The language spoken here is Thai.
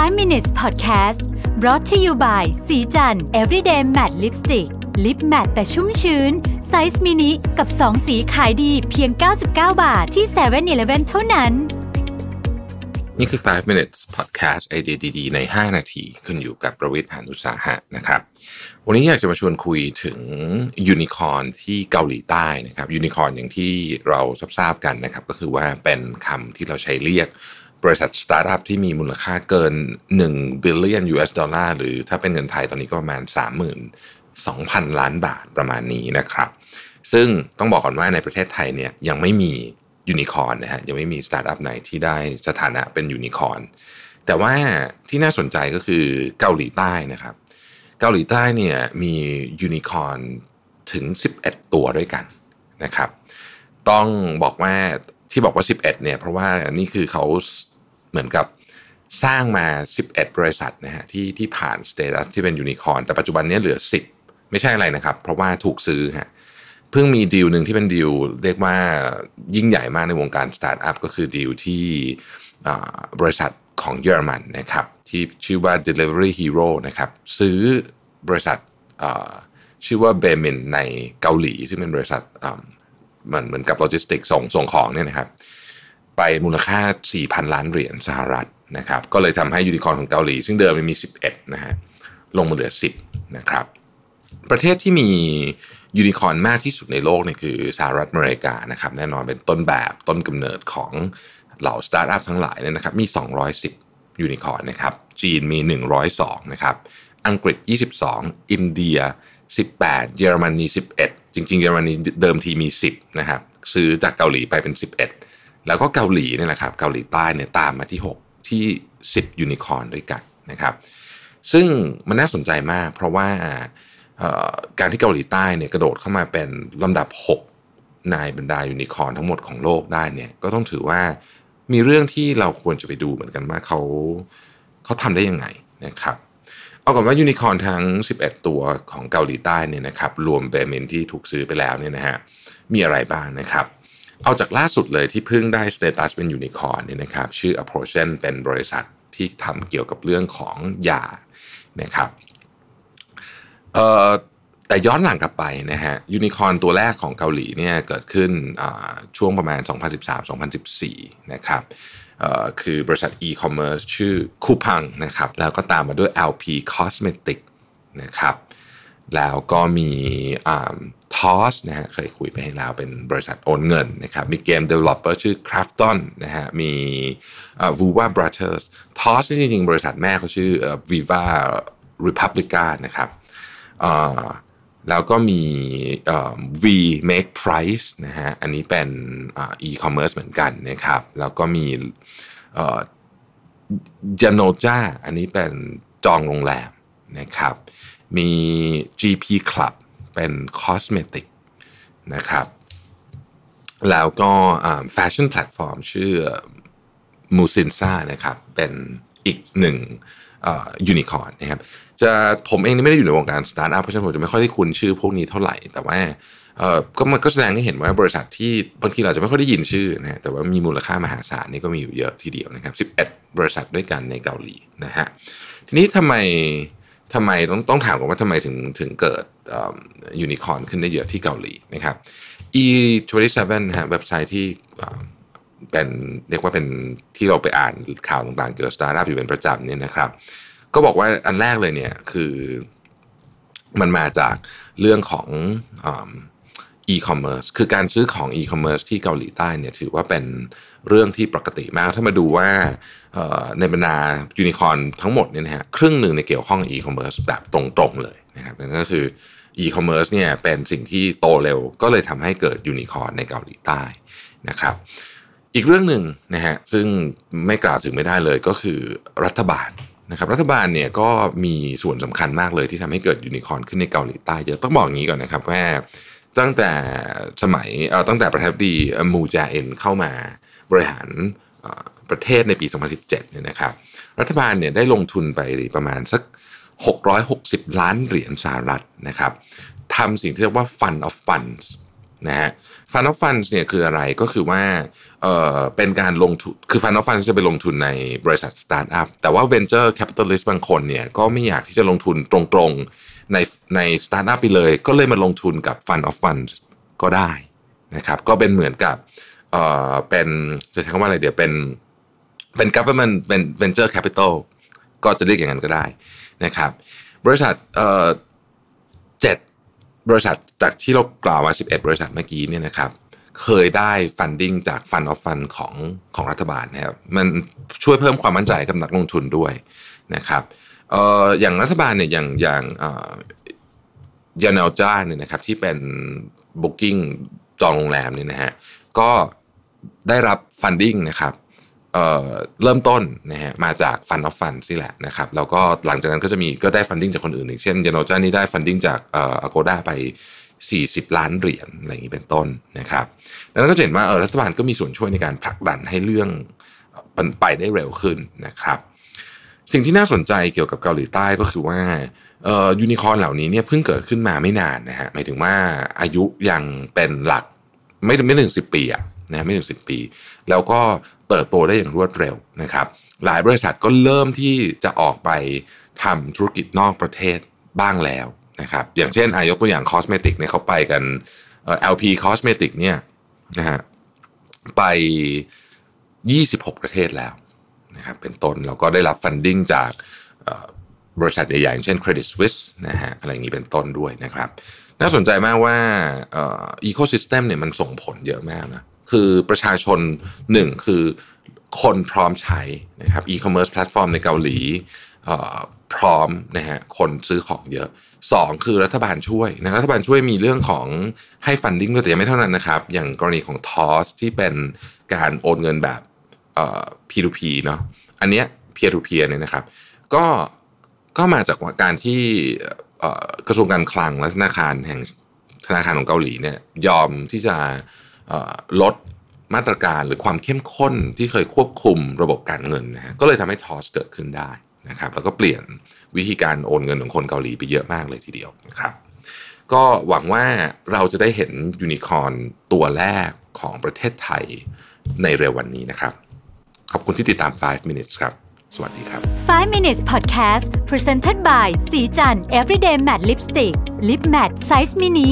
5 minutes podcast brought to you by ศรีจันทร์ everyday matte lipstick lip matte แต่ชุ่มชื้น ไซส์มินิกับ 2 สีขายดีเพียง 99 บาทที่7 e เ e ่ e อเท่านั้น นี่คือ 5 minutes podcast ไอเดียดีๆ ใน 5 นาที ขึ้นอยู่กับประวิทย์หานุสาหะนะครับ วันนี้อยากจะมาชวนคุยถึงยูนิคอร์นที่เกาหลีใต้นะครับยูนิคอร์นอย่างที่เราทราบกันนะครับ ก็คือว่าเป็นคำที่เราใช้เรียก บริษัทสตาร์ทอัพที่มีมูลค่าเกิน 1 billion US ดอลลาร์หรือถ้าเป็นเงินไทยตอนนี้ก็ประมาณ 32,000 ล้านบาทประมาณนี้นะครับ ซึ่งต้องบอกก่อนว่าในประเทศไทยเนี่ยยังไม่มียูนิคอร์นนะฮะยังไม่มีสตาร์ทอัพไหนที่ได้สถานะเป็นยูนิคอร์นแต่ว่าที่น่าสนใจก็คือเกาหลีใต้นะครับ เกาหลีใต้เนี่ยมียูนิคอร์นถึง 11 ตัวด้วยกันนะครับ ต้องบอกว่าที่บอกว่า 11เนี่ยเพราะว่านี่คือเขา เหมือนกับสร้างมา 11 บริษัทนะฮะที่ที่ผ่าน status ที่เป็นยูนิคอร์นแต่ปัจจุบันนี้เหลือ 10 ไม่ใช่อะไรนะครับ เพราะว่าถูกซื้อฮะเพิ่งมีดีลหนึ่งที่เป็นดีลเรียกว่ายิ่งใหญ่มากในวงการสตาร์ทอัพก็คือดีลที่บริษัทของเยอรมันนะครับที่ชื่อว่า Delivery Hero นะครับซื้อบริษัทชื่อว่า Baemin ในเกาหลี ซึ่งเป็นบริษัทเหมันเหมือนกับโลจิสติกส์ส่งส่งของเนี่ยนะครับ ไปมูลค่า 4,000 ล้านเหรียญสหรัฐนะครับก็เลยทำให้ยูนิคอร์นของเกาหลี ซึ่งเดิมมี 11นะฮะลงมาเหลือ 10นะครับประเทศที่มียูนิคอร์นมากที่สุดในโลกเนี่ยคือสหรัฐอเมริกานะครับแน่นอนเป็นต้นแบบต้นกำเนิดของเหล่าสตาร์ทอัพทั้งหลายเนี่ยนะครับมี 210 ยูนิคอร์นนะครับจีนมี 102นะครับอังกฤษ 22 อินเดีย 18 เยอรมนี 11 จริงๆ เยอรมนีเดิมทีมี 10นะครับซื้อจากเกาหลีไปเป็น 11 แล้วก็เกาหลีเนี่ยแหละครับเกาหลีใต้เนี่ยตามมาที่ 6 ที่ 10 ยูนิคอร์นด้วยกันนะครับซึ่งมันน่าสนใจมาก เพราะว่าการที่เกาหลีใต้เนี่ยกระโดดเข้ามาเป็นลำดับ 6 ในบรรดายูนิคอร์นทั้งหมดของโลกได้เนี่ยก็ต้องถือว่ามีเรื่องที่เราควรจะไปดูเหมือนกันว่าเขาเขาทำได้ยังไงนะครับเอาก่อนว่ายูนิคอร์นทั้ง 11 ตัวของเกาหลีใต้เนี่ยนะครับรวม Baemin ที่ถูกซื้อไปแล้วเนี่ยนะฮะมีอะไรบ้างนะครับ เอาจากล่าสุดเลยที่เพิ่งได้ status เป็นยูนิคอร์นเนี่ยนะครับชื่อ Aprogen เป็นบริษัทที่ทำเกี่ยวกับเรื่องของยานะครับเอ่อแต่ย้อนหลังกลับไปนะฮะยูนิคอร์นตัวแรกของเกาหลีเนี่ยเกิดขึ้นช่วงประมาณ 2013-2014 นะครับคือบริษัทอีคอมเมิร์ซชื่อคูพังนะครับแล้วก็ตามมาด้วย LP Cosmetic นะครับแล้วก็มี ทอสนะฮะเคยคุยไปให้แล้วเป็นบริษัทโอนเงินนะครับมีเกม Developer ชื่อ Crafton นะฮะมี Vuva Brothers ทอสจริงๆ บริษัทแม่เขาชื่อ Viva Republica นะครับแล้วก็มี WeMakePrice นะฮะอันนี้เป็น e-commerce เหมือนกันนะครับแล้วก็มียาโนจ้าอันนี้เป็นจองโรงแรมนะครับมี GP Club เป็น cosmetic นะครับ แล้วก็แฟชั่นแพลตฟอร์มชื่อ Musinsa นะครับ เป็นอีกหนึ่งยูนิคอร์นนะครับจะผมเองนี่ไม่ได้อยู่ในวงการสตาร์ทอัพเพราะฉะนั้นผมจะไม่ค่อยได้คุ้นชื่อพวกนี้เท่าไหร่ แต่ว่าก็มันก็แสดงให้เห็นว่าบริษัทที่บางทีเราจะไม่ค่อยได้ยินชื่อนะแต่ว่ามีมูลค่ามหาศาลนี่ก็มีอยู่เยอะทีเดียวนะครับ 11 บริษัทด้วยกันในเกาหลีนะฮะทีนี้ทำไม ทำไมต้องต้องถามกันว่าทำไมถึงถึงเกิดยูนิคอร์นขึ้นได้เยอะที่เกาหลีนะครับ e27 นะฮะเว็บไซต์ที่เป็นเรียกว่าเป็นที่เราไปอ่านข่าวต่างๆ เกี่ยวกับสตาร์ทอัพอยู่เป็นประจำเนี่ยนะครับ ก็บอกว่าอันแรกเลยเนี่ยคือมันมาจากเรื่องของ อีคอมเมิร์ซคือการซื้อของอีคอมเมิร์ซที่เกาหลีใต้เนี่ยถือว่าเป็นเรื่องที่ปกติมาก ถ้ามาดูว่าในบรรดายูนิคอร์นทั้งหมดเนี่ยนะฮะครึ่งหนึ่งในเกี่ยวข้องอีคอมเมิร์ซแบบตรงๆเลยนะครับนั่นก็คืออีคอมเมิร์ซเนี่ยเป็นสิ่งที่โตเร็ว ก็เลยทำให้เกิดยูนิคอร์นในเกาหลีใต้นะครับ อีกเรื่องหนึ่งนะฮะซึ่งไม่กล่าวถึงไม่ได้เลยก็คือรัฐบาลนะครับรัฐบาลเนี่ยก็มีส่วนสำคัญมากเลยที่ทำให้เกิดยูนิคอนขึ้นในเกาหลีใต้เยอะต้องบอกอย่างนี้ก่อนนะครับว่า ตั้งแต่สมัยเอ่อตั้งแต่ประธานาธิบดีมูจาเอ็นเข้ามาบริหารประเทศในปี 2017 เนี่ยนะครับ รัฐบาลเนี่ยได้ลงทุนไปประมาณสัก 660 ล้านเหรียญสหรัฐนะครับทำสิ่งที่เรียกว่า Fund of Funds นะฮะ Fund of Funds เนี่ยคืออะไรก็คือว่าเออเป็นการลงทุนคือ Fund of Funds จะไปลงทุนในบริษัทสตาร์ทอัพแต่ว่า Venture Capitalist บางคนเนี่ยก็ไม่อยากที่จะลงทุนตรงๆในในสตาร์ทอัพไปเลย ก็เลยมาลงทุนกับ Fund of Funds ก็ได้นะครับก็เป็นเหมือนกับเออเป็นจะใช้คำว่าอะไรเดี๋ยวเป็นเป็น government เป็น venture capital ก็จะเรียกอย่างนั้นก็ได้นะครับบริษัทเอ่อ บริษัทจากที่เรากล่าวมา 11 บริษัทเมื่อกี้เนี่ยนะครับเคยได้ฟันดิ้งจากฟันออฟฟันของของรัฐบาลนะครับมันช่วยเพิ่มความมั่นใจกับนักลงทุนด้วยนะครับเอ่ออย่างรัฐบาลเนี่ยอย่างอย่างเอ่อยานาจ้าเนี่ยนะครับที่เป็น Booking จองโรงแรมเนี่ยนะฮะก็ได้รับ funding นะครับ เเริ่มต้นนะฮะมาจาก Fund of Funds นี่แหละนะครับแล้วก็หลังจากนั้นก็จะมีก็ได้ funding จากคนอื่นอีกเช่นยาโนจ้านี่ได้ funding จากเอ่อ Agoda ไป 40 ล้านเหรียญอะไรอย่างนี้เป็นต้นนะครับดังนั้นก็จะเห็นว่าเออรัฐบาลก็มีส่วนช่วยในการผลักดันให้เรื่องไปได้เร็วขึ้นนะครับ สิ่งที่น่าสนใจเกี่ยวกับเกาหลีใต้ก็คือว่าเออยูนิคอร์นเหล่านี้เนี่ยเพิ่งเกิดขึ้นมาไม่นานนะฮะหมายถึงว่าอายุยังเป็นหลักไม่ไม่ถึงสิปีอะนะไม่ถึงสิปี แล้วก็ เติบโตได้อย่างรวดเร็วนะครับ หลายบริษัทก็เริ่มที่จะออกไปทำธุรกิจนอกประเทศบ้างแล้วนะครับ อย่างเช่นอายกตัวอย่าง cosmetic เนี่ยเขาไปกันเอ่อ L&P Cosmetic เนี่ยนะฮะไป 26 ประเทศแล้วนะครับเป็นต้นแล้วก็ได้รับ funding จากบริษัทใหญ่ๆอย่างเช่น Credit Suisse นะฮะอะไรอย่างนี้เป็นต้นด้วยนะครับ น่าสนใจมากว่า ecosystem เนี่ยมันส่งผลเยอะมากนะ คือประชาชนหนึ่งคือคนพร้อมใช้นะครับอีคอมเมิร์ซแพลตฟอร์มในเกาหลีพร้อมนะฮะคนซื้อของเยอะสองคือรัฐบาลช่วยนะรัฐบาลช่วยมีเรื่องของให้ funding ด้วยแต่ยังไม่เท่านั้นนะครับ อย่างกรณีของ Toss ที่เป็นการโอนเงินแบบเอ่อ P2P เนาะอันเนี้ย peer to peer เนี่ยนะครับ ก็ก็มาจากการที่กระทรวงการคลังและธนาคารแห่งธนาคารของเกาหลีเนี่ยยอมที่จะ ลดมาตรการหรือความเข้มข้นที่เคยควบคุมระบบการเงินนะฮะก็เลยทำให้ทอสเกิดขึ้นได้นะครับแล้วก็เปลี่ยนวิธีการโอนเงินของคนเกาหลีไปเยอะมากเลยทีเดียวนะครับก็หวังว่าเราจะได้เห็นยูนิคอร์นตัวแรกของประเทศไทยในเร็ววันนี้นะครับ ขอบคุณที่ติดตาม 5 minutes ครับ สวัสดีครับ 5 minutes podcast presented by สีจัน everyday matte lipstick lip matte size mini